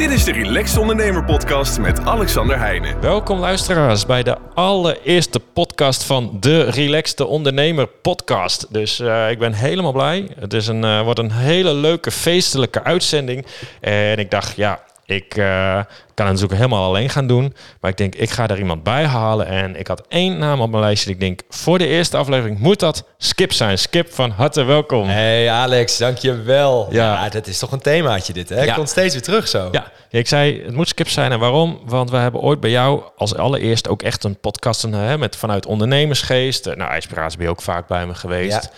Dit is de Relaxed Ondernemer Podcast met Alexander Heijnen. Welkom luisteraars bij de allereerste podcast van de Relaxed Ondernemer Podcast. Dus uh, ik ben helemaal blij. Het is een, uh, wordt een hele leuke feestelijke uitzending. En ik dacht, ja, ik uh, kan het natuurlijk helemaal alleen gaan doen. Maar ik denk, ik ga er iemand bij halen. En ik had één naam op mijn lijstje. Ik denk, voor de eerste aflevering moet dat Skip zijn. Skip, van harte welkom. Hey Alex, dankjewel. Ja, ja dat is toch een themaatje dit, hè? Ja. Komt steeds weer terug zo. Ja, ik zei, het moet Skip zijn. En waarom? Want we hebben ooit bij jou als allereerst ook echt een podcast hè, met vanuit ondernemersgeest. Nou, IJspiratie ben je ook vaak bij me geweest. Ja.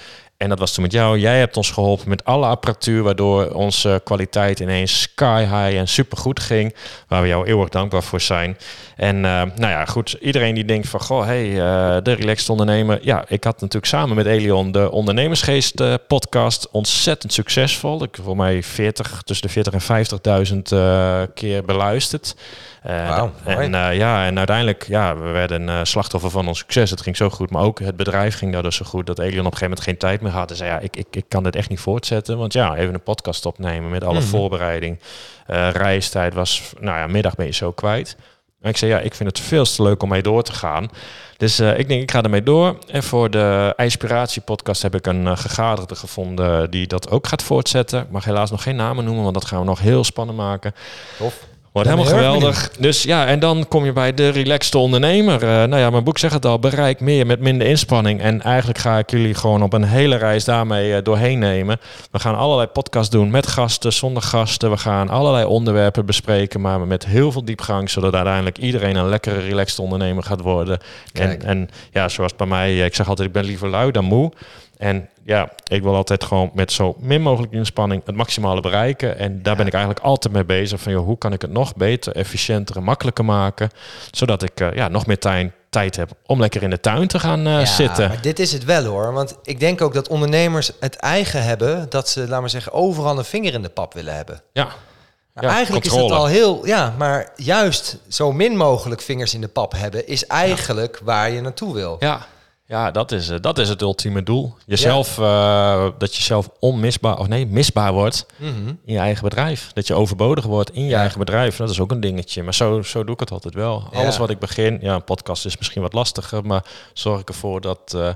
En dat was toen met jou. Jij hebt ons geholpen met alle apparatuur, waardoor onze kwaliteit ineens sky high en supergoed ging. Waar we jou eeuwig dankbaar voor zijn. En uh, nou ja, goed. Iedereen die denkt van, goh, hey, uh, de relaxed ondernemer. Ja, ik had natuurlijk samen met Elion de ondernemersgeest uh, podcast ontzettend succesvol. Ik voor mij 40, tussen de 40 en 50.000 keer beluisterd. Wow, en ja, en uiteindelijk, ja, we werden slachtoffer van ons succes. Het ging zo goed, maar ook het bedrijf ging daardoor zo goed dat Elion op een gegeven moment geen tijd meer had. En zei, ja, ik, ik, ik kan dit echt niet voortzetten. Want ja, even een podcast opnemen met alle mm -hmm. voorbereiding. reistijd was, nou ja, middag ben je zo kwijt. En ik zei, ja, ik vind het veel te leuk om mee door te gaan. Dus uh, ik denk, ik ga ermee door. En voor de Inspiratie podcast heb ik een uh, gegaderde gevonden die dat ook gaat voortzetten. Ik mag helaas nog geen namen noemen, want dat gaan we nog heel spannend maken. Tof. Wordt helemaal geweldig. Dus ja, en dan kom je bij de relaxte ondernemer. Uh, nou ja, mijn boek zegt het al, bereik meer met minder inspanning. En eigenlijk ga ik jullie gewoon op een hele reis daarmee uh, doorheen nemen. We gaan allerlei podcasts doen met gasten, zonder gasten. We gaan allerlei onderwerpen bespreken, maar met heel veel diepgang. Zodat uiteindelijk iedereen een lekkere relaxed ondernemer gaat worden. En, en ja, zoals bij mij, ik zeg altijd, ik ben liever lui dan moe. En ja, ik wil altijd gewoon met zo min mogelijk inspanning het maximale bereiken. En daar ja. ben ik eigenlijk altijd mee bezig. Van joh, hoe kan ik het nog beter, efficiënter en makkelijker maken. Zodat ik uh, ja, nog meer tijd, tijd heb om lekker in de tuin te gaan uh, ja, zitten. Maar dit is het wel hoor. Want ik denk ook dat ondernemers het eigen hebben. Dat ze, laten we zeggen, overal een vinger in de pap willen hebben. Ja. Maar ja, eigenlijk controle. is het al heel, ja, maar juist zo min mogelijk vingers in de pap hebben, is eigenlijk ja. waar je naartoe wil. Ja, ja, dat is, dat is het ultieme doel. Jezelf, ja. uh, dat je zelf onmisbaar, of nee, misbaar wordt mm -hmm. in je eigen bedrijf. Dat je overbodig wordt in je ja. eigen bedrijf. Dat is ook een dingetje. Maar zo, zo doe ik het altijd wel. Ja. Alles wat ik begin, ja, een podcast is misschien wat lastiger, maar zorg ik ervoor dat, uh,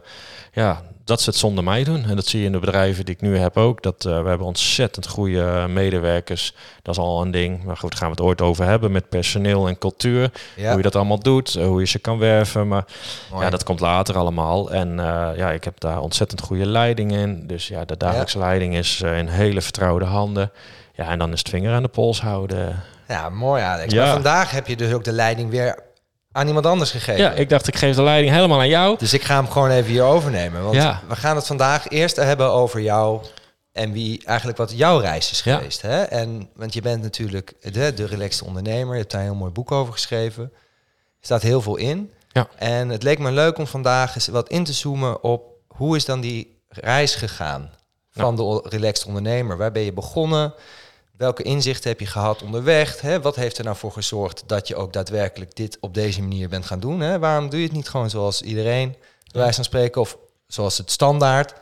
ja, dat ze het zonder mij doen. En dat zie je in de bedrijven die ik nu heb ook. Dat uh, we hebben ontzettend goede medewerkers. Dat is al een ding. Maar goed, gaan we het ooit over hebben met personeel en cultuur. Ja. Hoe je dat allemaal doet, hoe je ze kan werven. Maar Mooi. ja, dat komt later allemaal. En uh, ja, ik heb daar ontzettend goede leiding in. Dus ja, de dagelijkse ja. leiding is in hele vertrouwde handen. Ja, en dan is het vinger aan de pols houden. Ja, mooi Alex. Ja. Maar vandaag heb je dus ook de leiding weer aan iemand anders gegeven. Ja, ik dacht ik geef de leiding helemaal aan jou. Dus ik ga hem gewoon even hier overnemen. Want ja. we gaan het vandaag eerst hebben over jou en wie eigenlijk wat jouw reis is geweest. Ja. Hè? En, want je bent natuurlijk de, de relaxed ondernemer. Je hebt daar een heel mooi boek over geschreven. Er staat heel veel in. Ja. En het leek me leuk om vandaag eens wat in te zoomen op hoe is dan die reis gegaan van de relaxed ondernemer. Waar ben je begonnen? Welke inzichten heb je gehad onderweg? Hè? Wat heeft er nou voor gezorgd dat je ook daadwerkelijk dit op deze manier bent gaan doen? Hè? Waarom doe je het niet gewoon zoals iedereen, bij wijze van spreken, of zoals het standaard,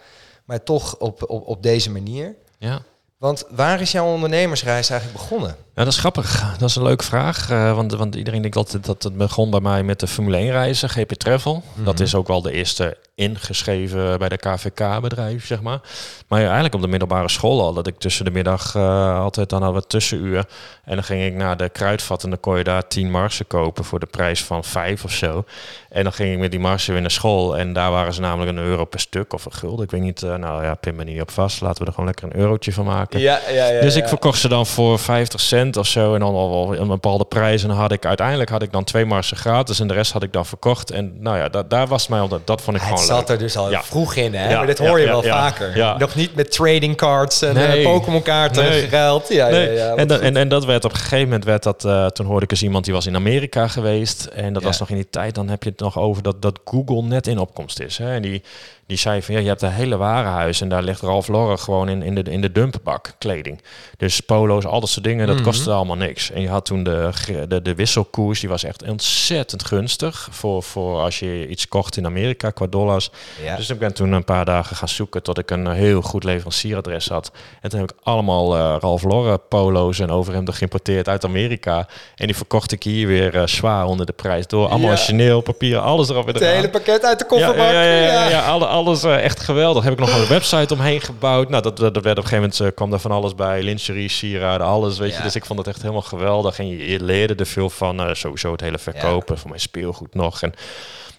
maar toch op, op, op deze manier? Ja. Want waar is jouw ondernemersreis eigenlijk begonnen? Ja, dat is grappig. Dat is een leuke vraag. Uh, want, want iedereen denkt altijd dat het begon bij mij met de Formule 1 reizen, GP Travel. Mm -hmm. Dat is ook wel de eerste ingeschreven bij de KVK-bedrijf, zeg maar. Maar ja, eigenlijk op de middelbare school al, dat ik tussen de middag uh, altijd dan hadden we tussenuur. En dan ging ik naar de kruidvat en dan kon je daar tien marsen kopen voor de prijs van vijf of zo. En dan ging ik met die marsen weer naar school. En daar waren ze namelijk een euro per stuk of een gulden. Ik weet niet, uh, nou ja, pin me niet op vast. Laten we er gewoon lekker een eurotje van maken. Ja, ja, ja, dus ik verkocht ze dan voor 50 cent of zo. En dan al een bepaalde prijs. En dan had ik uiteindelijk had ik dan twee marsen gratis. En de rest had ik dan verkocht. En nou ja, dat, daar was mij al, dat vond ik Het gewoon zat leuk. er dus al ja. vroeg in, hè? Ja, maar dit hoor je wel vaker. Nog niet met trading cards en nee. uh, Pokémon kaarten nee. geruild. Ja, nee. ja, ja, en, dat, en, en dat werd op een gegeven moment werd dat. Uh, toen hoorde ik eens iemand die was in Amerika geweest. En dat was nog in die tijd. Dan heb je het nog over dat, dat Google net in opkomst is. Hè? En die, Die zei van ja, je hebt een hele warenhuis en daar ligt Ralph Lauren gewoon in, in, de, in de dumpbak kleding. Dus polo's, al dat soort dingen, dat Mhm. kostte allemaal niks. En je had toen de, de, de wisselkoers, die was echt ontzettend gunstig voor, voor als je iets kocht in Amerika qua dollars. Ja. Dus ik ben toen een paar dagen gaan zoeken tot ik een heel goed leverancieradres had. En toen heb ik allemaal eh Ralph Lauren polo's en overhemden geïmporteerd uit Amerika. En die verkocht ik hier weer eh, zwaar onder de prijs door. Allemaal Ja. Chanel, papier, alles erop en Het hele pakket uit de kofferbak. ja, ja, ja, ja, ja. ja, alle- alles eh, echt geweldig. Heb ik nog een website omheen gebouwd. Nou, dat, dat werd op een gegeven moment eh, kwam daar van alles bij. Lingerie, sieraden, alles, weet je. Dus ik vond het echt helemaal geweldig. En je, je leerde er veel van. eh, sowieso het hele verkopen, van mijn speelgoed nog. En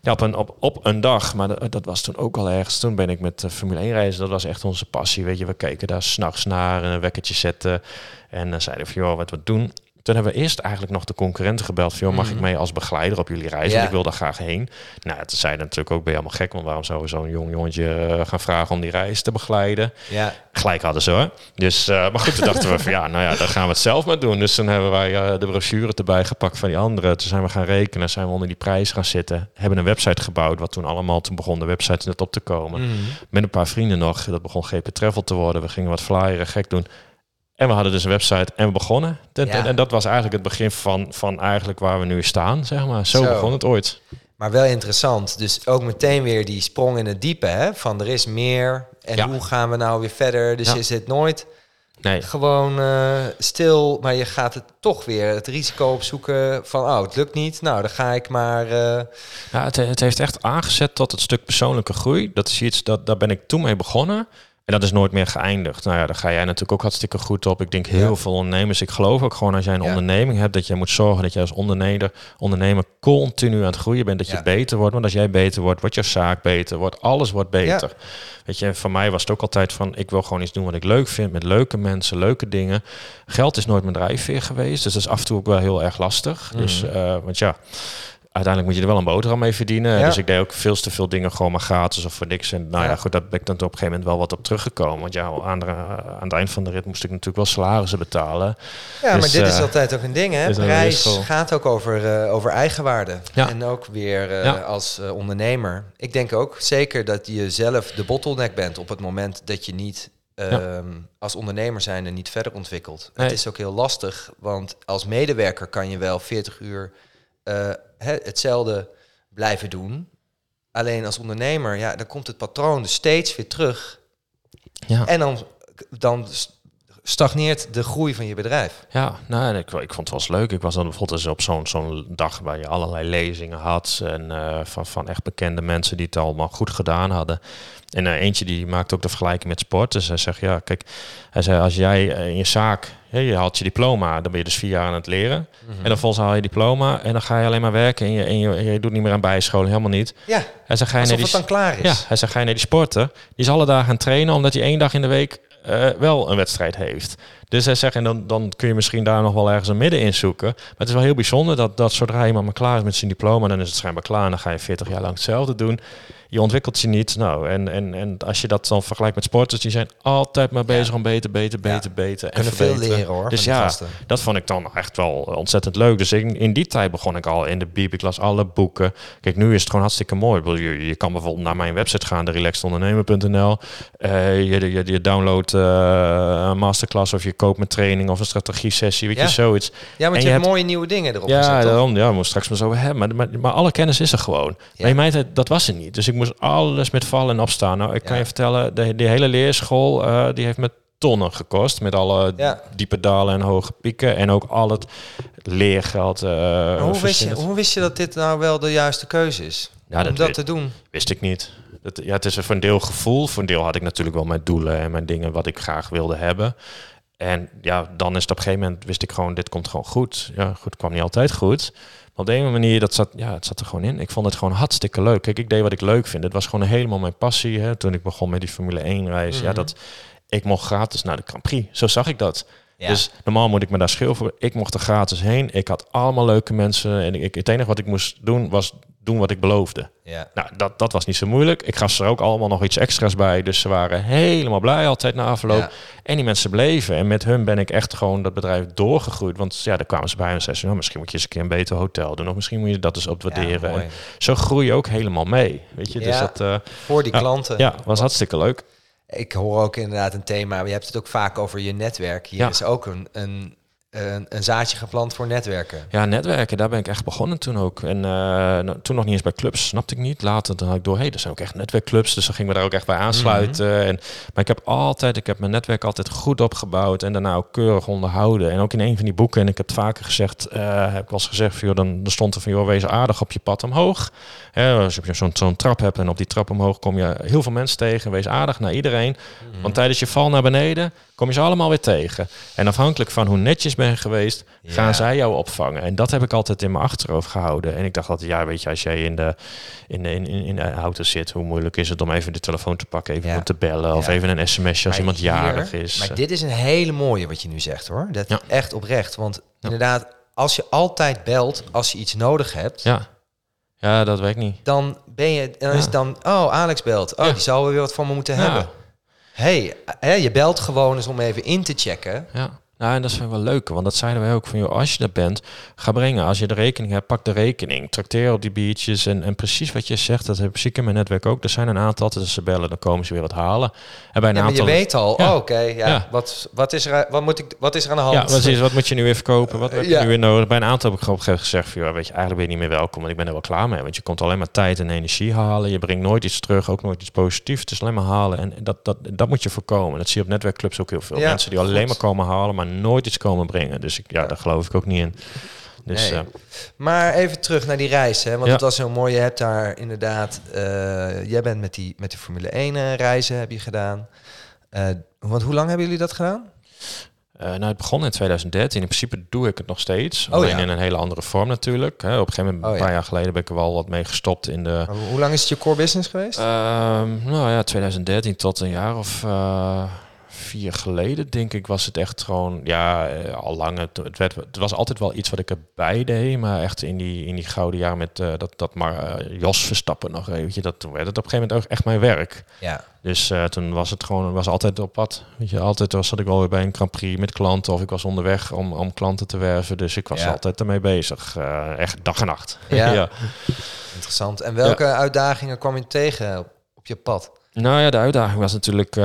ja, op een, op, op een dag, maar dat, dat was toen ook al ergens. Toen ben ik met eh, Formule 1 reizen, dat was echt onze passie. Weet je, we keken daar s'nachts naar, een wekkertje zetten. En dan zeiden van, joh, wat we doen. Toen hebben we eerst eigenlijk nog de concurrenten gebeld. Van, joh, mag ik mee als begeleider op jullie reis? Ja. Want ik wil daar graag heen. Nou, toen zeiden natuurlijk ook, ben je helemaal gek? Want waarom zou zo'n jong jongetje eh, gaan vragen om die reis te begeleiden? Ja. Gelijk hadden ze hoor. Dus, eh, maar goed, toen dachten we van ja, nou ja, dan gaan we het zelf maar doen. Dus toen hebben wij eh, de brochure erbij gepakt van die anderen. Toen zijn we gaan rekenen, zijn we onder die prijs gaan zitten. Hebben een website gebouwd, wat toen allemaal, toen begon de website net op te komen. Mhm. Met een paar vrienden nog. Dat begon GP Travel te worden. We gingen wat flyeren, gek doen. En we hadden dus een website en we begonnen. En, Ja. en dat was eigenlijk het begin van, van eigenlijk waar we nu staan, zeg maar. Zo, Zo. begon het ooit. Maar wel interessant. Dus ook meteen weer die sprong in het diepe. Hè? Van er is meer. En Ja. hoe gaan we nou weer verder? Dus Ja. je zit nooit Nee, gewoon eh, stil. Maar je gaat het toch weer het risico opzoeken van... oh, het lukt niet. Nou, dan ga ik maar... eh, Ja, het, het heeft echt aangezet tot het stuk persoonlijke groei. Dat is iets, dat, daar ben ik toen mee begonnen. En dat is nooit meer geëindigd. Nou ja, daar ga jij natuurlijk ook hartstikke goed op. Ik denk heel Ja. veel ondernemers. Ik geloof ook gewoon als jij een Ja. onderneming hebt, dat jij moet zorgen dat jij als ondernemer, ondernemer continu aan het groeien bent. Dat je beter wordt. Want als jij beter wordt, wordt jouw zaak beter. Wordt alles wordt beter. Weet je, en voor mij was het ook altijd van, ik wil gewoon iets doen wat ik leuk vind. Met leuke mensen, leuke dingen. Geld is nooit mijn drijfveer geweest. Dus dat is af en toe ook wel heel erg lastig. Dus, Mhm. eh, want ja, uiteindelijk moet je er wel een boterham mee verdienen. Ja. Dus ik deed ook veel te veel dingen gewoon maar gratis of voor niks. En nou ja, Ja. goed, daar ben ik dan op een gegeven moment wel wat op teruggekomen. Want ja, aan, de, aan het eind van de rit moest ik natuurlijk wel salarissen betalen. Ja, maar Dus, dit is eh, altijd ook een ding, hè? Prijs gaat ook over, eh, over eigenwaarde. Ja. En ook weer eh, als eh, ondernemer. Ik denk ook zeker dat je zelf de bottleneck bent op het moment dat je niet ehm, als ondernemer zijnde niet verder ontwikkelt. Nee. Het is ook heel lastig, want als medewerker kan je wel 40 uur eh, hetzelfde blijven doen. Alleen als ondernemer, ja, dan komt het patroon dus steeds weer terug. Ja. En dan, dan stagneert de groei van je bedrijf. Ja, nou, en ik, ik vond het wel eens leuk. Ik was dan bijvoorbeeld eens op zo'n zo'n dag waar je allerlei lezingen had. En eh, van, van echt bekende mensen die het allemaal goed gedaan hadden. En eh, eentje die maakte ook de vergelijking met sport. Dus hij zegt, ja, kijk, hij zei, als jij eh, in je zaak, je haalt je diploma, dan ben je dus vier jaar aan het leren. En dan volgens haal je diploma en dan ga je alleen maar werken en je, en je, en je doet niet meer aan bijscholen, helemaal niet. Ja, Hij zegt, ga je alsof naar het die, dan klaar is. ja, hij zegt, ga je naar die sporten. Die is alle dagen gaan trainen, omdat hij één dag in de week wel een wedstrijd heeft. Dus hij zegt, en dan, dan kun je misschien daar nog wel ergens een midden in zoeken. Maar het is wel heel bijzonder dat, dat zodra iemand maar klaar is met zijn diploma, dan is het schijnbaar klaar. En dan ga je 40 jaar lang hetzelfde doen. Je ontwikkelt je niet. Nou, en, en, en als je dat dan vergelijkt met sporters, die zijn altijd maar bezig om beter, beter, Ja. beter, beter. En veel leren hoor. Dus ja, dat vond ik dan echt wel ontzettend leuk. Dus in, in die tijd begon ik al in de bieb. Ik las alle boeken. Kijk, nu is het gewoon hartstikke mooi. Je, je kan bijvoorbeeld naar mijn website gaan, de relaxedondernemer.nl. Eh je, je, je downloadt eh, een masterclass of je koopt een training of een strategie sessie. Weet Ja. je, zoiets. Ja, En je, je hebt mooie nieuwe dingen erop Ja, gezet, daarom, ja, we moeten straks maar zo hebben. Maar, maar, maar alle kennis is er gewoon. Ja. Mij tijd, dat was er niet. Dus ik moest alles met vallen en opstaan. Nou, ik kan je vertellen, de, die hele leerschool, eh, die heeft me tonnen gekost. Met alle Ja. diepe dalen en hoge pieken. En ook al het leergeld. eh, Maar hoe, wist je, hoe wist je dat dit nou wel de juiste keuze is? Ja, om dat te doen? Wist ik niet. Dat, ja, het is voor een deel gevoel. Voor een deel had ik natuurlijk wel mijn doelen en mijn dingen wat ik graag wilde hebben. En ja, dan is het op een gegeven moment wist ik gewoon, dit komt gewoon goed. Ja, goed, het kwam niet altijd goed. Maar op de een manier, dat zat, ja, het zat er gewoon in. Ik vond het gewoon hartstikke leuk. Kijk, ik deed wat ik leuk vind. Het was gewoon helemaal mijn passie. Hè. Toen ik begon met die Formule 1 reis. Ja, Mhm. dat, ik mocht gratis naar de Grand Prix. Zo zag ik dat. Ja. Dus normaal moet ik me daar schil voor. Ik mocht er gratis heen. Ik had allemaal leuke mensen. En ik, het enige wat ik moest doen was doen wat ik beloofde. Ja. Nou, dat, dat was niet zo moeilijk. Ik gaf ze er ook allemaal nog iets extra's bij. Dus ze waren helemaal blij altijd na afloop. Ja. En die mensen bleven. En met hun ben ik echt gewoon dat bedrijf doorgegroeid. Want ja, daar kwamen ze bij en zeiden ze... Nou, misschien moet je eens een keer een beter hotel doen. Of misschien moet je dat eens opwaarderen. Ja, mooi. en zo groei je ook helemaal mee. Weet je, dus dat... eh, Voor die klanten. ja, was hartstikke leuk. Ik hoor ook inderdaad een thema. Je hebt het ook vaak over je netwerk. Hier Ja. is ook een, een, een, een zaadje geplant voor netwerken. Ja, netwerken, daar ben ik echt begonnen toen ook. En eh, toen nog niet eens bij clubs, snapte ik niet. Later dan had ik door, hey, er zijn ook echt netwerkclubs. Dus dan gingen we daar ook echt bij aansluiten. Mhm. en, maar ik heb altijd, ik heb mijn netwerk altijd goed opgebouwd. En daarna ook keurig onderhouden. En ook in een van die boeken, en ik heb het vaker gezegd, eh, heb ik wel eens gezegd, van, joh, dan, dan stond er van, joh, wees aardig op je pad omhoog. Hè, als je zo'n zo'n trap hebt en op die trap omhoog kom je heel veel mensen tegen. Wees aardig naar iedereen. Mhm. Want tijdens je val naar beneden kom je ze allemaal weer tegen. En afhankelijk van hoe netjes je geweest, gaan Ja. zij jou opvangen. En dat heb ik altijd in mijn achterhoofd gehouden. En ik dacht altijd, ja, weet je, als jij in de, in de, in, in, de auto zit, hoe moeilijk is het om even de telefoon te pakken, even Ja. te bellen of Ja. even een sms'je als Maar iemand hier- jarig is. Maar dit is een hele mooie wat je nu zegt hoor. Dat Ja. echt oprecht. Want inderdaad, als je altijd belt als je iets nodig hebt, ja. ja, dat weet ik niet. dan ben je. Dan is dan. Oh, Alex belt. Oh, die zou weer wat van me moeten hebben. hey, hè, je belt gewoon eens om even in te checken. Ja. Nou, en dat is wel leuk, want dat zeiden wij ook van, joh, als je er bent, ga brengen. Als je de rekening hebt, pak de rekening. Trakteer op die biertjes en, en precies wat je zegt, dat heb ik in mijn netwerk ook. Er zijn een aantal, als ze bellen, dan komen ze weer wat halen. En bij een Ja, maar je aantal... weet al, Ja. oh, oké, ja, Ja. Wat, wat, is er, wat, moet ik, wat is er aan de hand? Ja, precies. Wat moet je nu weer verkopen? Wat heb je nu weer nodig? Bij een aantal heb ik gewoon op een gegeven moment gezegd van, joh, weet je, eigenlijk ben je niet meer welkom, want ik ben er wel klaar mee. Want je komt alleen maar tijd en energie halen. Je brengt nooit iets terug, ook nooit iets positiefs. Het is alleen maar halen. En dat, dat, dat moet je voorkomen. Dat zie je op netwerkclubs ook heel veel. Mensen die alleen maar komen halen, maar nooit iets komen brengen. Dus ik, ja, daar geloof ik ook niet in. Dus Nee. eh, Maar even terug naar die reis, hè? want Ja. het was zo mooi. Je hebt daar inderdaad, eh, jij bent met die, met die Formule 1 eh, reizen heb je gedaan. Want hoe lang hebben jullie dat gedaan? nou, het begon in 2013. In principe doe ik het nog steeds. Oh, alleen ja. in een hele andere vorm natuurlijk. Hè. Op een gegeven moment, Oh, een ja. paar jaar geleden, ben ik er wel wat mee gestopt in de... Maar hoe lang is het je core business geweest? Ehm, nou ja, 2013 tot een jaar of vier geleden, denk ik, was het echt gewoon, ja, eh, al lang. Het, het, werd, het was altijd wel iets wat ik erbij deed, maar echt in die, in die gouden jaar met eh, dat, dat maar eh, Jos Verstappen nog eventjes, dat toen werd het op een gegeven moment ook echt mijn werk. ja. Dus toen was het gewoon, was altijd op pad. Weet je, altijd was zat ik wel weer bij een Grand Prix met klanten of ik was onderweg om, om klanten te werven. Dus ik was Ja. altijd ermee bezig. Echt dag en nacht. Ja. Interessant. En welke uitdagingen kwam je tegen op, op je pad? Nou ja, de uitdaging was natuurlijk... eh,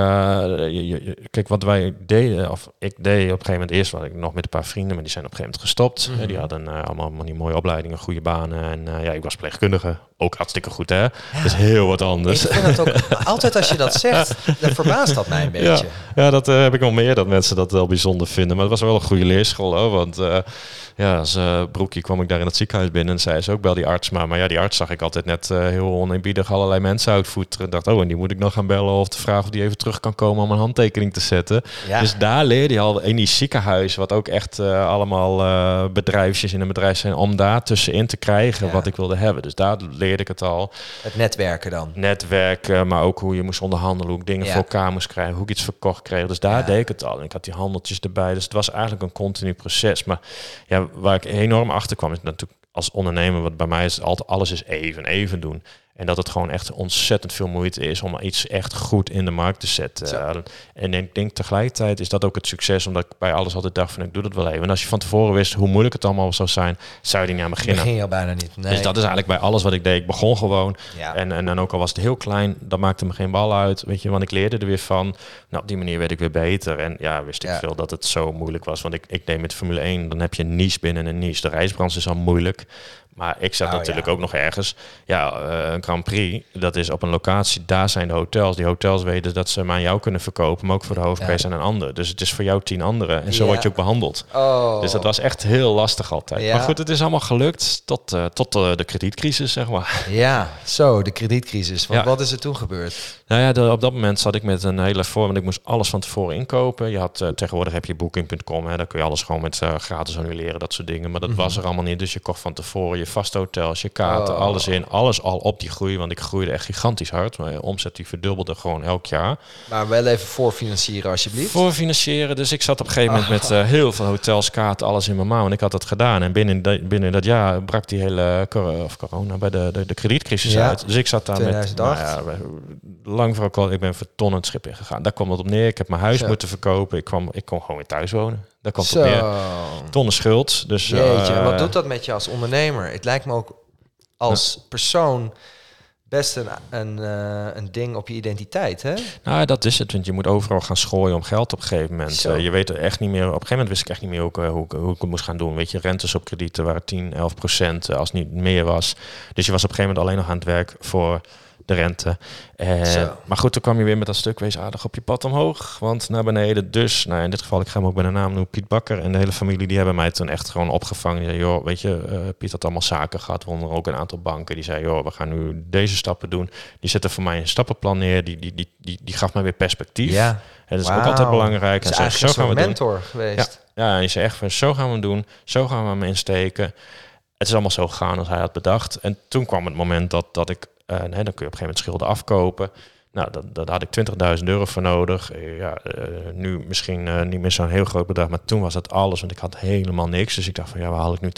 je- je- je- kijk, wat wij deden, of ik deed op een gegeven moment eerst... wat ik nog met een paar vrienden, maar die zijn op een gegeven moment gestopt. Mhm. Die hadden eh, allemaal, die mooie opleidingen, goede banen. En eh, ja, ik was pleegkundige. Ook hartstikke goed, hè? Dat is heel wat anders. Ik vind het ook, altijd als je dat zegt, dan verbaast dat mij een beetje. Ja, ja dat heb ik wel meer, dat mensen dat wel bijzonder vinden. Maar het was wel een goede leerschool, hoor. Want ja, als eh, broekie kwam ik daar in het ziekenhuis binnen... en zei ze ook, bel die arts maar. Maar ja, die arts zag ik altijd net eh, heel oneerbiedig allerlei mensen uitvoeteren. Ik dacht, oh, en die moet ik nog gaan bellen... of te vragen of die even terug kan komen om een handtekening te zetten. Ja. Dus daar leerde je al in die ziekenhuis... wat ook echt eh, allemaal bedrijfjes in een bedrijf zijn... om daar tussenin te krijgen Ja. wat ik wilde hebben. Dus daar leerde ik het al Het netwerken dan. netwerken, maar ook hoe je moest onderhandelen, hoe ik dingen Ja. voor elkaar moest krijgen, hoe ik iets verkocht kreeg. Dus daar deed ik het al. En ik had die handeltjes erbij. Dus het was eigenlijk een continu proces. Maar ja, waar ik enorm achter kwam, is natuurlijk als ondernemer, wat bij mij is altijd alles is even, even doen. En dat het gewoon echt ontzettend veel moeite is om iets echt goed in de markt te zetten. En ik denk tegelijkertijd is dat ook het succes, omdat ik bij alles altijd dacht van ik doe dat wel even. En als je van tevoren wist hoe moeilijk het allemaal zou zijn, zou je niet aan beginnen. Begin je al bijna niet. Nee. Dus dat is eigenlijk bij alles wat ik deed. Ik begon gewoon. Ja. En, en, en ook al was het heel klein, dat maakte me geen bal uit. Weet je, want ik leerde er weer van. Nou, op die manier werd ik weer beter. En ja, wist ik Ja. veel dat het zo moeilijk was. Want ik, ik deed met Formule 1, dan heb je een niche binnen een niche. De reisbranche is al moeilijk. Maar ik zat Oh, natuurlijk ja. ook nog ergens. Ja, eh, een Grand Prix, dat is op een locatie. Daar zijn de hotels. Die hotels weten dat ze hem aan jou kunnen verkopen. Maar ook voor de hoofdprijs aan een ander. Dus het is voor jou tien anderen. En zo Ja. word je ook behandeld. Oh. Dus dat was echt heel lastig altijd. Ja. Maar goed, het is allemaal gelukt tot, eh, tot eh, de kredietcrisis, zeg maar. Ja, zo, de kredietcrisis. Want Ja. wat is er toen gebeurd? Nou ja, de- op dat moment zat ik met een hele voor, want ik moest alles van tevoren inkopen. Je had, eh, tegenwoordig heb je booking.com, hè, daar kun je alles gewoon met eh, gratis annuleren, dat soort dingen. Maar dat was er allemaal niet, dus je kocht van tevoren je vaste hotels, je kaarten, Oh. alles in. Alles al op die groei, want ik groeide echt gigantisch hard. Mijn omzet die verdubbelde gewoon elk jaar. Maar wel even voorfinancieren alsjeblieft. Voor financieren, dus ik zat op een gegeven moment met eh, heel veel hotels, kaarten, alles in mijn mouw. En ik had dat gedaan. En binnen, dat- binnen dat jaar brak die hele corona bij de, de, de kredietcrisis Ja. uit. Dus ik zat daar 2008. met, nou ja, lang voor al, ik ben voor ton het schip ingegaan. Daar kwam het op neer. Ik heb mijn huis Zo. moeten verkopen. Ik, kwam, ik kon gewoon weer thuis wonen. Daar kwam het op neer. Tonnen schuld. Dus, Jeetje, en eh, wat doet dat met je als ondernemer? Het lijkt me ook als persoon best een, een, eh, een ding op je identiteit, hè? Nou, dat is het. Want je moet overal gaan schooien om geld op een gegeven moment. Eh, je weet er echt niet meer. Op een gegeven moment wist ik echt niet meer hoe ik, hoe, ik- hoe ik het moest gaan doen. Weet je, rentes op kredieten waren 10, 11 procent, als het niet meer was. Dus je was op een gegeven moment alleen nog aan het werk voor de rente. Eh, maar goed, toen kwam je weer met dat stuk, wees aardig op je pad omhoog, want naar beneden. Dus, nou in dit geval, ik ga hem ook bij de naam noemen, Piet Bakker en de hele familie, die hebben mij toen echt gewoon opgevangen. Die zei, joh, weet je, eh, Piet had allemaal zaken gehad, waaronder ook een aantal banken. Die zei, joh, we gaan nu deze stappen doen. Die zette voor mij een stappenplan neer, die, die, die, die, die gaf mij weer perspectief. Ja. En dat is ook altijd belangrijk. Het En is zo gaan een we doen. mentor geweest. Ja, en je zei echt van zo gaan we hem doen, zo gaan we hem insteken. Het is allemaal zo gegaan als hij had bedacht. En toen kwam het moment dat, dat ik, nee, dan kun je op een gegeven moment schulden afkopen. Nou, dat, dat had ik 20.000 euro voor nodig. Eh, Ja, eh, nu misschien niet meer zo'n heel groot bedrag, maar toen was het alles, want ik had helemaal niks. Dus ik dacht van ja, waar haal ik nu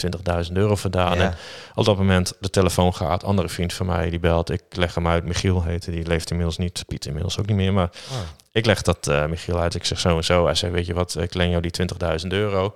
20.000 euro vandaan? Ja. En op dat moment de telefoon gaat, andere vriend van mij die belt. Ik leg hem uit, Michiel heette, die leeft inmiddels niet, Piet inmiddels ook niet meer, maar Oh. ik leg dat Michiel uit. Ik zeg zo en zo. Hij zei, weet je wat, ik leen jou die 20.000 euro.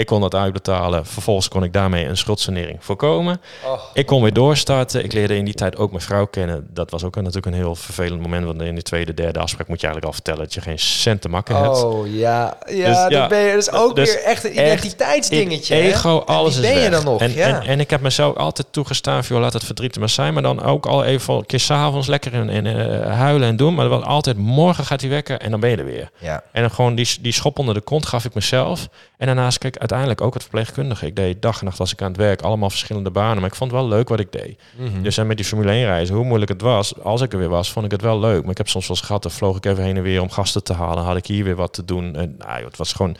Ik kon dat uitbetalen. Vervolgens kon ik daarmee een schuldsanering voorkomen. Oh. Ik kon weer doorstarten. Ik leerde in die tijd ook mijn vrouw kennen. Dat was ook een- natuurlijk een heel vervelend moment. Want in de tweede, derde afspraak moet je eigenlijk al vertellen dat je geen cent te makken hebt. Oh ja, ja, Dus, dat, ben je, dat is ook dus weer echt een identiteitsdingetje. hè? Ego, En alles wie is ben je weg. dan nog? En, ja. en, en ik heb mezelf altijd toegestaan, joh, laat het verdriet er maar zijn. Maar dan ook al even een keer s'avonds lekker in, in, eh, huilen en doen. Maar wel altijd, morgen gaat hij wekken en dan ben je er weer. ja. En dan gewoon die, die schop onder de kont gaf ik mezelf. En daarnaast kreeg ik uiteindelijk ook het verpleegkundige. Ik deed dag en nacht als ik aan het werk, allemaal verschillende banen. Maar ik vond het wel leuk wat ik deed. Mhm. Dus en met die Formule 1 reizen, hoe moeilijk het was, als ik er weer was, vond ik het wel leuk. Maar ik heb soms wel eens gehad, dan vloog ik even heen en weer om gasten te halen. Had ik hier weer wat te doen. En, nou, het was gewoon...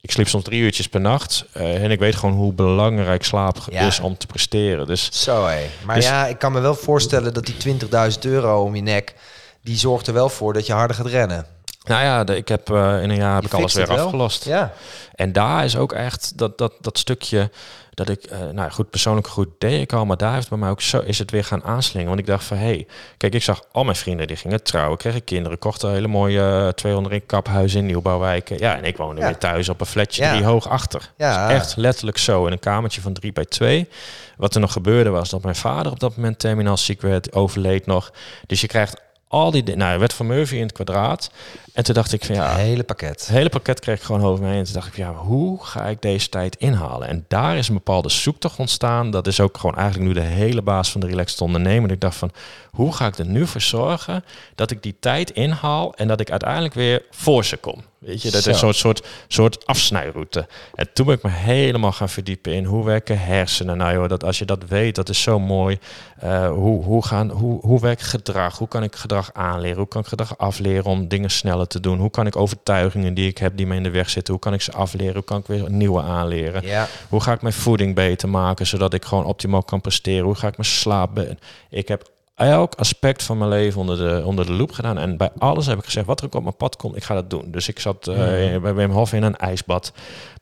Ik sliep soms drie uurtjes per nacht. eh, en ik weet gewoon hoe belangrijk slaap Ja. is om te presteren. Dus Zo hé. Maar Dus- ja, ik kan me wel voorstellen dat die 20.000 euro om je nek, die zorgt er wel voor dat je harder gaat rennen. Nou ja, de- ik heb eh, in een jaar heb Je ik alles weer afgelost. Ja. En daar is ook echt dat, dat, dat stukje dat ik, eh, nou goed, persoonlijk goed deed ik al, maar daar heeft bij mij ook zo is het weer gaan aanslingen. Want ik dacht van, hé, hey, kijk, ik zag al mijn vrienden die gingen trouwen, kregen kinderen, kochten hele mooie eh, 200 in kaphuizen in nieuwbouwwijken. Ja, en ik woonde Ja. weer thuis op een flatje Ja. drie hoog achter. Ja. Dus echt letterlijk zo in een kamertje van drie bij twee. Wat er nog gebeurde was dat mijn vader op dat moment terminaal ziek werd, overleed nog. Dus je krijgt al die, di- nou, werd van Murphy in het kwadraat. En toen dacht ik van ja, Hele pakket. het hele pakket kreeg ik gewoon over me heen. En toen dacht ik, ja, hoe ga ik deze tijd inhalen? En daar is een bepaalde zoektocht ontstaan. Dat is ook gewoon eigenlijk nu de hele baas van de Relaxed Ondernemer. Ik dacht van, hoe ga ik er nu voor zorgen dat ik die tijd inhaal en dat ik uiteindelijk weer voor ze kom? Weet je, dat Zo. is een soort, soort, soort afsnijroute. En toen ben ik me helemaal gaan verdiepen in hoe werken hersenen. Nou joh, dat als je dat weet, dat is zo mooi. Eh, hoe, hoe, gaan, hoe, hoe werkt gedrag? Hoe kan ik gedrag aanleren? Hoe kan ik gedrag afleren om dingen sneller te doen? Hoe kan ik overtuigingen die ik heb, die me in de weg zitten, hoe kan ik ze afleren? Hoe kan ik weer nieuwe aanleren? Ja. Hoe ga ik mijn voeding beter maken, zodat ik gewoon optimaal kan presteren? Hoe ga ik mijn slaap... Ik heb elk aspect van mijn leven onder de, onder de loep gedaan. En bij alles heb ik gezegd, wat er ook op mijn pad komt, ik ga dat doen. Dus ik zat eh, bij Wim Hof in een ijsbad.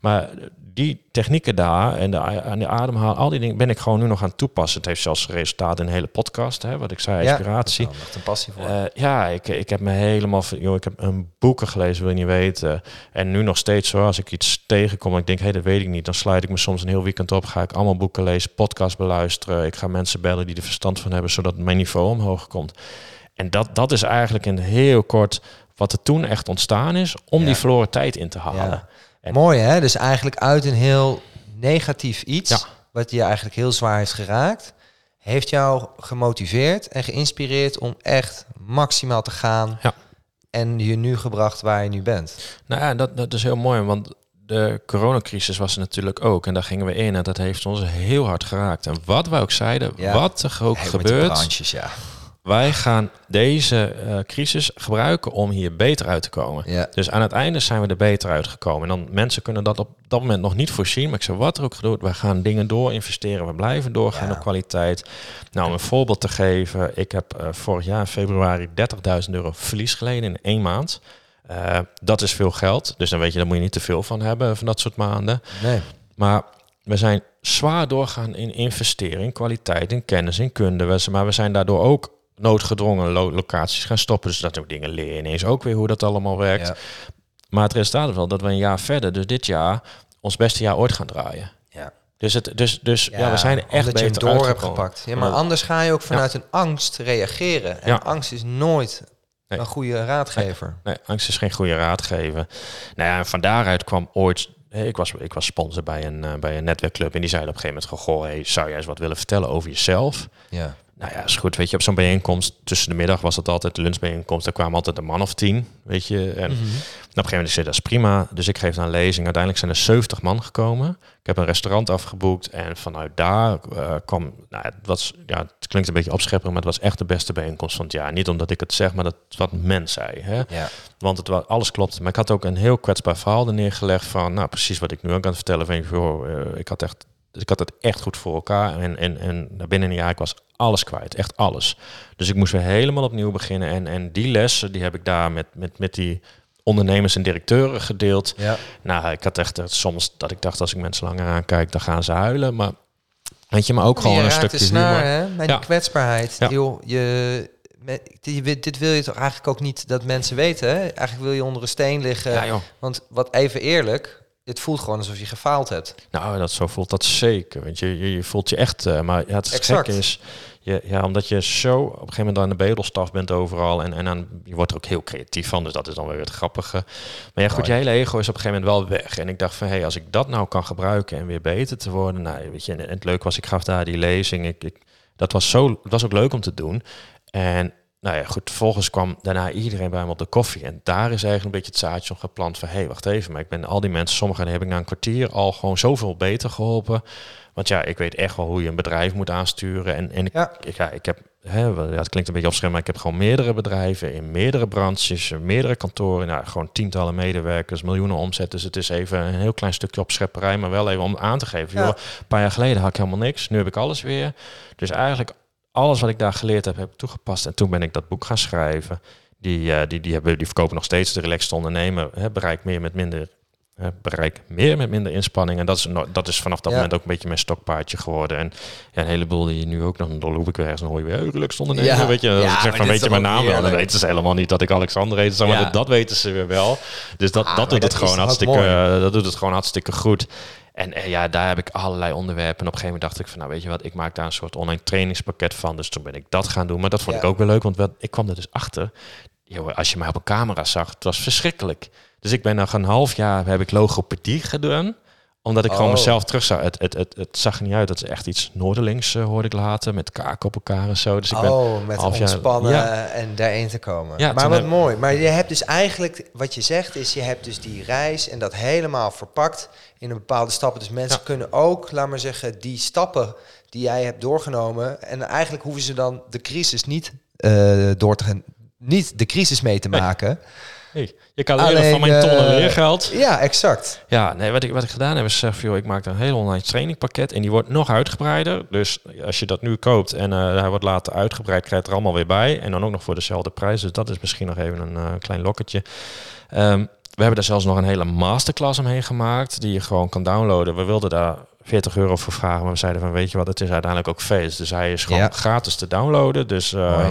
Maar die technieken daar en de, aan de ademhaal, al die dingen ben ik gewoon nu nog aan het toepassen. Het heeft zelfs resultaat in een hele podcast, hè, wat ik zei, inspiratie. Ja, daar echt een passie voor. Eh, ja, ik, ik heb me helemaal... Joh, ik heb een boeken gelezen, wil je niet weten. En nu nog steeds zo, als ik iets tegenkom en ik denk, hé, dat weet ik niet. Dan sluit ik me soms een heel weekend op, ga ik allemaal boeken lezen, podcast beluisteren. Ik ga mensen bellen die er verstand van hebben, zodat mijn niveau omhoog komt. En dat, dat is eigenlijk in heel kort wat er toen echt ontstaan is, om Ja. die verloren tijd in te halen. Ja. En- Mooi hè? Dus eigenlijk uit een heel negatief iets, Ja. wat je eigenlijk heel zwaar heeft geraakt, heeft jou gemotiveerd en geïnspireerd om echt maximaal te gaan. Ja. En je nu gebracht waar je nu bent. Nou ja, dat, dat is heel mooi, want de coronacrisis was er natuurlijk ook. En daar gingen we in en dat heeft ons heel hard geraakt. En wat we ook zeiden, Ja. wat er ook Hey, met de gebeurt, branches, ja. Wij gaan deze eh, crisis gebruiken om hier beter uit te komen. Ja. Dus aan het einde zijn we er beter uitgekomen. En dan mensen kunnen dat op dat moment nog niet voorzien. Maar ik zeg, wat er ook gebeurt, wij gaan dingen door investeren. We blijven doorgaan Ja. op kwaliteit. Nou, om een voorbeeld te geven. Ik heb eh, vorig jaar in februari 30.000 euro verlies geleden in één maand. Eh, dat is veel geld. Dus dan weet je, daar moet je niet te veel van hebben van dat soort maanden. Nee. Maar we zijn zwaar doorgaan in investeren, in kwaliteit, in kennis, in kunde. We- Maar we zijn daardoor ook noodgedwongen lo- locaties gaan stoppen. Dus dat ook dingen leren ineens ook weer hoe dat allemaal werkt. Ja. Maar het resultaat is wel dat we een jaar verder, dus dit jaar, ons beste jaar ooit gaan draaien. Ja. Dus, het, dus, dus ja, we zijn echt omdat je beter door hebt gepakt. Ja, maar anders ga je ook vanuit een angst reageren. En Ja. angst is nooit Nee. een goede raadgever. Nee, angst is geen goede raadgever. Nou ja, en van daaruit kwam ooit... Ik was, ik was sponsor bij een, eh, bij een netwerkclub en die zeiden op een gegeven moment... Goh, hey, zou jij eens wat willen vertellen over jezelf? Ja. Nou ja, is goed. Weet je, op zo'n bijeenkomst tussen de middag was het altijd de lunchbijeenkomst. Daar kwamen altijd een man of tien, weet je. En op een gegeven moment zei dat is prima. Dus ik geef dan een lezing. Uiteindelijk zijn er 70 man gekomen. Ik heb een restaurant afgeboekt en vanuit daar eh, kwam. Nou, het was ja, het klinkt een beetje opschepperig, maar het was echt de beste bijeenkomst van het jaar. Niet omdat ik het zeg, maar dat wat men zei. Hè? Ja. Want het was, alles klopt. Maar ik had ook een heel kwetsbaar verhaal er neergelegd van, nou precies wat ik nu ook aan het vertellen van, joh, eh, ik had echt, ik had het echt goed voor elkaar en en en binnen een jaar ik was alles kwijt, echt alles. Dus ik moest weer helemaal opnieuw beginnen en en die lessen die heb ik daar met met met die ondernemers en directeuren gedeeld. Ja. Nou, ik had echt eh, soms dat ik dacht als ik mensen langer aankijk, dan gaan ze huilen, maar weet je, maar ook gewoon een stukje snaar, humor. hè? Bij Ja. die kwetsbaarheid. Joh, je, met, die- dit wil je toch eigenlijk ook niet dat mensen weten, hè? Eigenlijk wil je onder een steen liggen. Ja. Want wat even eerlijk, het voelt gewoon alsof je gefaald hebt. Nou, dat zo voelt dat zeker. Want je, je, je voelt je echt. eh, maar ja, het Exact. gekke is, je, ja, omdat je zo op een gegeven moment aan de bedelstaf bent overal en, en aan, je wordt er ook heel creatief van. Dus dat is dan weer het grappige. Maar ja, goed, je hele ego is op een gegeven moment wel weg. En ik dacht van, hé, hey, als ik dat nou kan gebruiken en weer beter te worden. Nou, weet je, en, en het leuke was, ik gaf daar die lezing. Ik, ik, dat was zo, het was ook leuk om te doen. En nou ja, goed, vervolgens kwam daarna iedereen bij me op de koffie. En daar is eigenlijk een beetje het zaadje nog geplant van... hé, hey, wacht even, maar ik ben al die mensen... sommigen heb ik na een kwartier al gewoon zoveel beter geholpen. Want ja, ik weet echt wel hoe je een bedrijf moet aansturen. En, en ik, Ja. ik, ja, ik heb, hè, ja, het klinkt een beetje opscherm... maar ik heb gewoon meerdere bedrijven in meerdere branches... meerdere kantoren, nou, gewoon tientallen medewerkers... miljoenen omzet. Dus het is even een heel klein stukje opschepperij... maar wel even om aan te geven. Ja. Joh, een paar jaar geleden had ik helemaal niks. Nu heb ik alles weer. Dus eigenlijk alles wat ik daar geleerd heb, heb ik toegepast. En toen ben ik dat boek gaan schrijven. Die, eh, die, die, hebben, die verkopen nog steeds de relaxed ondernemer. Hè, bereik meer met minder. hè, bereik meer met minder inspanning. En dat is, dat is vanaf dat Ja. moment ook een beetje mijn stokpaardje geworden. En ja, een heleboel die nu ook nog, dan loop ik weer ergens en hoor je weer, hey, relaxed ondernemer. Ja. Weet je, Ja, als ik maar zeg van, weet je mijn naam wel? Dan weten ze helemaal niet dat ik Alexander heet. Maar dat, dat weten ze weer wel. Dus dat, Ah, dat doet het gewoon hartstikke, eh, dat doet het gewoon hartstikke goed. En eh, ja, daar heb ik allerlei onderwerpen. En op een gegeven moment dacht ik van, nou weet je wat, ik maak daar een soort online trainingspakket van. Dus toen ben ik dat gaan doen. Maar dat vond Ja. ik ook weer leuk, want ik kwam er dus achter. Als je mij op een camera zag, het was verschrikkelijk. Dus ik ben nog een half jaar, heb ik logopedie gedaan omdat ik gewoon Oh. mezelf terug zag. Het, het, het, het zag er niet uit. Dat is echt iets Noorderlings, eh, hoorde ik later. Met kaken op elkaar en zo. Dus ik ben oh, met half jaar- ontspannen Ja. en daarheen te komen. Ja, maar wat heb- mooi. Maar je hebt dus eigenlijk, wat je zegt, is je hebt dus die reis en dat helemaal verpakt in een bepaalde stappen. Dus mensen Ja. kunnen ook, laat maar zeggen, die stappen die jij hebt doorgenomen. En eigenlijk hoeven ze dan de crisis niet eh, door te gaan, niet de crisis mee te Nee. Je kan leren Alleen, van mijn tonnen eh, leergeld. Ja, exact. Ja, nee, wat ik, wat ik gedaan heb is zeg van, joh, ik maak een heel online trainingpakket en die wordt nog uitgebreider. Dus als je dat nu koopt en eh, hij wordt later uitgebreid, krijg je er allemaal weer bij. En dan ook nog voor dezelfde prijs. Dus dat is misschien nog even een eh, klein lokketje. Ehm, we hebben daar zelfs nog een hele masterclass omheen gemaakt, die je gewoon kan downloaden. We wilden daar 40 euro voor vragen, maar we zeiden van, weet je wat, het is uiteindelijk ook feest. Dus hij is gewoon Ja. gratis te downloaden. Dus eh,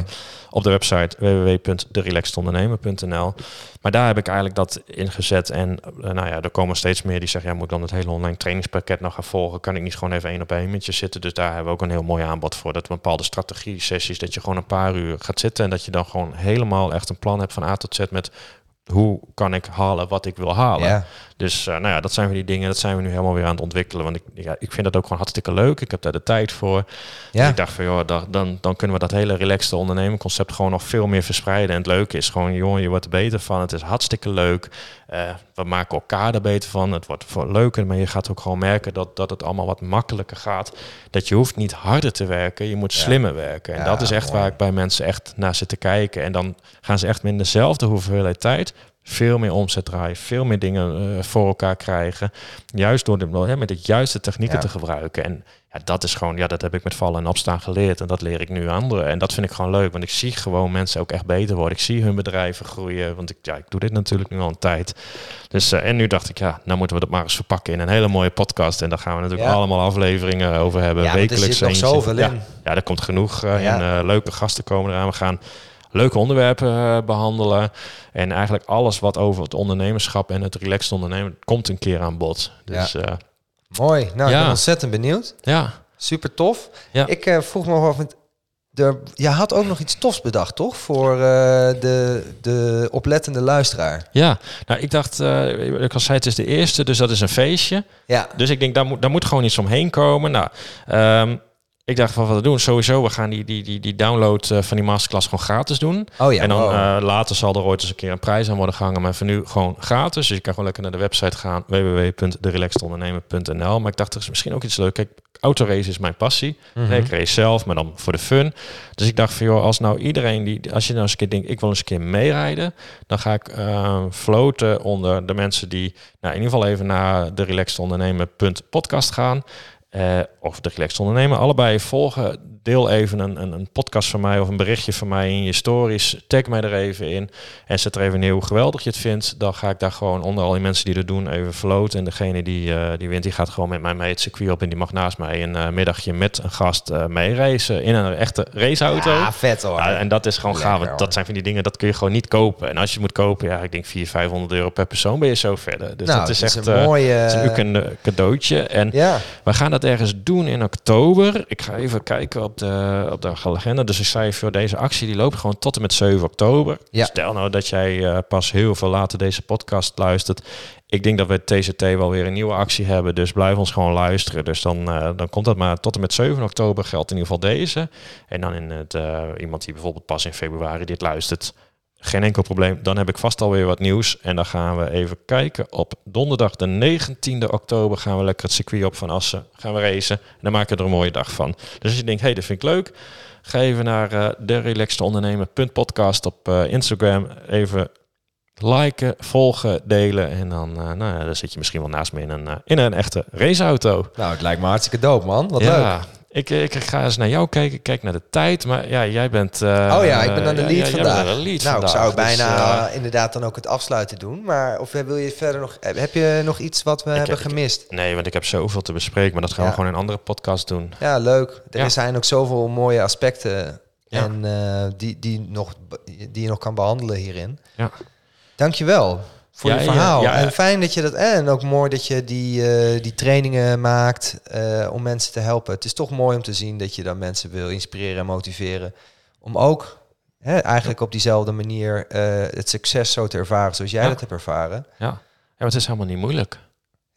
op de website www.derelaxedondernemer.nl. Maar daar heb ik eigenlijk dat ingezet. En eh, nou ja, er komen steeds meer die zeggen, ja, moet ik dan het hele online trainingspakket nog gaan volgen? Kan ik niet gewoon even één op één met je zitten? Dus daar hebben we ook een heel mooi aanbod voor. Dat we bepaalde strategie sessies, dat je gewoon een paar uur gaat zitten en dat je dan gewoon helemaal echt een plan hebt van A tot Z met hoe kan ik halen wat ik wil halen. Ja. Dus uh, nou ja, dat zijn we die dingen, dat zijn we nu helemaal weer aan het ontwikkelen. Want ik, ja, ik vind dat ook gewoon hartstikke leuk. Ik heb daar de tijd voor. Ja. Ik dacht van, joh, dan, dan, dan kunnen we dat hele relaxte ondernemerconcept gewoon nog veel meer verspreiden. En het leuke is gewoon, jongen, je wordt er beter van. Het is hartstikke leuk. Uh, we maken elkaar er beter van. Het wordt voor leuker, maar je gaat ook gewoon merken dat, dat het allemaal wat makkelijker gaat. Dat je hoeft niet harder te werken, je moet slimmer werken. En Ja, dat is echt mooi. waar ik bij mensen echt naar zit te kijken. En dan gaan ze echt met dezelfde hoeveelheid tijd veel meer omzet draaien, veel meer dingen eh, voor elkaar krijgen. Juist door de, hè, met de juiste technieken Ja. te gebruiken. En ja, dat is gewoon, ja, dat heb ik met vallen en opstaan geleerd. En dat leer ik nu anderen. En dat vind ik gewoon leuk, want ik zie gewoon mensen ook echt beter worden. Ik zie hun bedrijven groeien, want ik, ja, ik doe dit natuurlijk nu al een tijd. Dus, eh, en nu dacht ik, ja, nou moeten we dat maar eens verpakken in een hele mooie podcast. En daar gaan we natuurlijk Ja. allemaal afleveringen over hebben. Ja, er wekelijks zit nog zoveel ja. in. Ja, er komt genoeg eh, en leuke gasten komen eraan. We gaan leuke onderwerpen eh, behandelen. En eigenlijk alles wat over het ondernemerschap en het relaxed ondernemen komt een keer aan bod. Dus ja, Mooi. Nou, ik ben ontzettend benieuwd. ja. Super tof. Ja. Ik eh, vroeg me af, er, je had ook nog iets tofs bedacht, toch? Voor eh, de, de oplettende luisteraar. Ja, nou ik dacht, eh ik al zei het is de eerste, dus dat is een feestje. Ja, Dus ik denk, daar moet, daar moet gewoon iets omheen komen. Nou, ehm, ik dacht van wat we doen. Sowieso, we gaan die, die, die, die download eh, van die masterclass gewoon gratis doen. Oh ja, en dan wow. eh, later zal er ooit eens een keer een prijs aan worden gehangen. Maar voor nu gewoon gratis. Dus je kan gewoon lekker naar de website gaan. www.derelaxedondernemer.nl Maar ik dacht, er is misschien ook iets leuk. Kijk, autorace is mijn passie. Mhm. Ik race zelf, maar dan voor de fun. Dus ik dacht van, joh, als nou iedereen die... Als je nou eens een keer denkt, ik wil eens een keer meerijden. Dan ga ik eh, floten onder de mensen die... Nou, in ieder geval even naar de relaxedondernemer.podcast gaan. Eh, of de Relaxed Ondernemer. Allebei volgen. Deel even een, een, een podcast van mij of een berichtje van mij in je stories. Tag mij er even in. En zet er even neer hoe geweldig je het vindt. Dan ga ik daar gewoon onder al die mensen die dat doen even floten. En degene die, eh, die wint, die gaat gewoon met mij mee het circuit op. En die mag naast mij een eh, middagje met een gast mee racen. In een echte raceauto. Ja, vet hoor. Ja, en dat is gewoon gaaf. want. Dat zijn van die dingen, dat kun je gewoon niet kopen. En als je moet kopen, ja, ik denk 400, 500 euro per persoon ben je zo verder. Dus nou, dat is echt een is een cadeautje. En ja, we gaan dat ergens doen in oktober. Ik ga even kijken op de, op de agenda. Dus ik zei voor deze actie, die loopt gewoon tot en met 7 oktober. Ja. Stel nou dat jij eh, pas heel veel later deze podcast luistert. Ik denk dat we TCT wel weer een nieuwe actie hebben. Dus blijf ons gewoon luisteren. Dus dan, eh, dan komt dat maar tot en met 7 oktober geldt in ieder geval deze. En dan in het, eh, iemand die bijvoorbeeld pas in februari dit luistert. Geen enkel probleem. Dan heb ik vast alweer wat nieuws. En dan gaan we even kijken. Op donderdag de 19e oktober gaan we lekker het circuit op van Assen. Gaan we racen. En dan maken we er een mooie dag van. Dus als je denkt, hé, hey, dat vind ik leuk. Ga even naar eh de relaxte ondernemer.podcast op eh, Instagram. Even liken, volgen, delen. En dan, eh, nou ja, dan zit je misschien wel naast me in een, in een echte raceauto. nou, het lijkt me hartstikke dope, man. Wat leuk. Ik, ik ga eens naar jou kijken. Ik kijk naar de tijd. Maar ja, jij bent... eh, Oh ja, ik ben aan de lead ja, vandaag. de lead nou, vandaag. ik zou Dus, bijna eh, inderdaad dan ook het afsluiten doen. Maar of wil je verder nog... Heb je nog iets wat we hebben gemist? Nee, want ik heb zoveel te bespreken. Maar dat gaan Ja. we gewoon in een andere podcast doen. Ja, leuk. Er Ja. zijn ook zoveel mooie aspecten en eh, die, die, nog, die je nog kan behandelen hierin. Ja. Dankjewel voor Ja, je ja, verhaal. ja. En fijn dat je dat... En ook mooi dat je die, eh, die trainingen maakt eh, om mensen te helpen. Het is toch mooi om te zien dat je dan mensen wil inspireren en motiveren. Om ook hè, eigenlijk op diezelfde manier eh, het succes zo te ervaren zoals jij dat hebt ervaren. Ja. ja, maar het is helemaal niet moeilijk.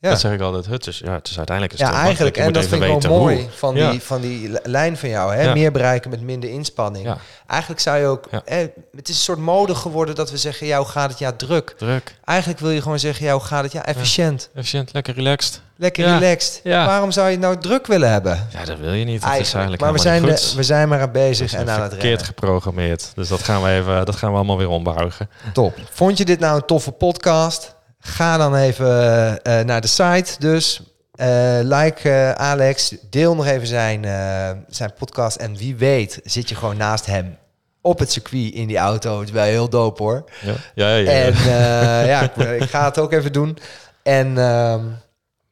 Ja. Dat zeg ik altijd. Het is, ja, het is uiteindelijk... Is Ja, eigenlijk. En dat vind ik wel mooi hoe. van, Ja. die, van die li- lijn van jou. Hè? Ja. Meer bereiken met minder inspanning. Ja. Eigenlijk zou je ook... Hè, het is een soort mode geworden dat we zeggen... Hoe gaat het? Ja, druk. Druk, Eigenlijk wil je gewoon zeggen... Hoe gaat het? Ja, efficiënt. efficiënt, lekker relaxed. Lekker relaxed. Waarom zou je het nou druk willen hebben? Ja, dat wil je niet. Dat is Eigenlijk. eigenlijk Maar we zijn, goed. we zijn maar aan bezig en aan het verkeerd geprogrammeerd. Dus dat gaan we even, dat gaan we allemaal weer ombuigen. Top. Vond je dit nou een toffe podcast? Ga dan even eh, naar de site dus. Eh, like eh, Alex. Deel nog even zijn, eh, zijn podcast. En wie weet zit je gewoon naast hem op het circuit in die auto. Het is wel heel dope hoor. Ja, ja, ja. ja. En eh, ja, ik, ik ga het ook even doen. En ehm,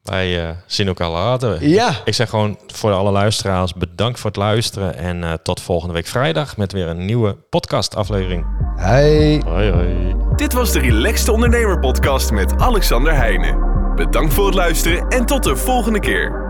Wij eh, zien elkaar later. ja, Ik zeg gewoon voor alle luisteraars bedankt voor het luisteren. En eh, tot volgende week vrijdag met weer een nieuwe podcastaflevering. Hey. Hoi hoi. Dit was de Relaxed Ondernemer Podcast met Alexander Heijnen. Bedankt voor het luisteren en tot de volgende keer.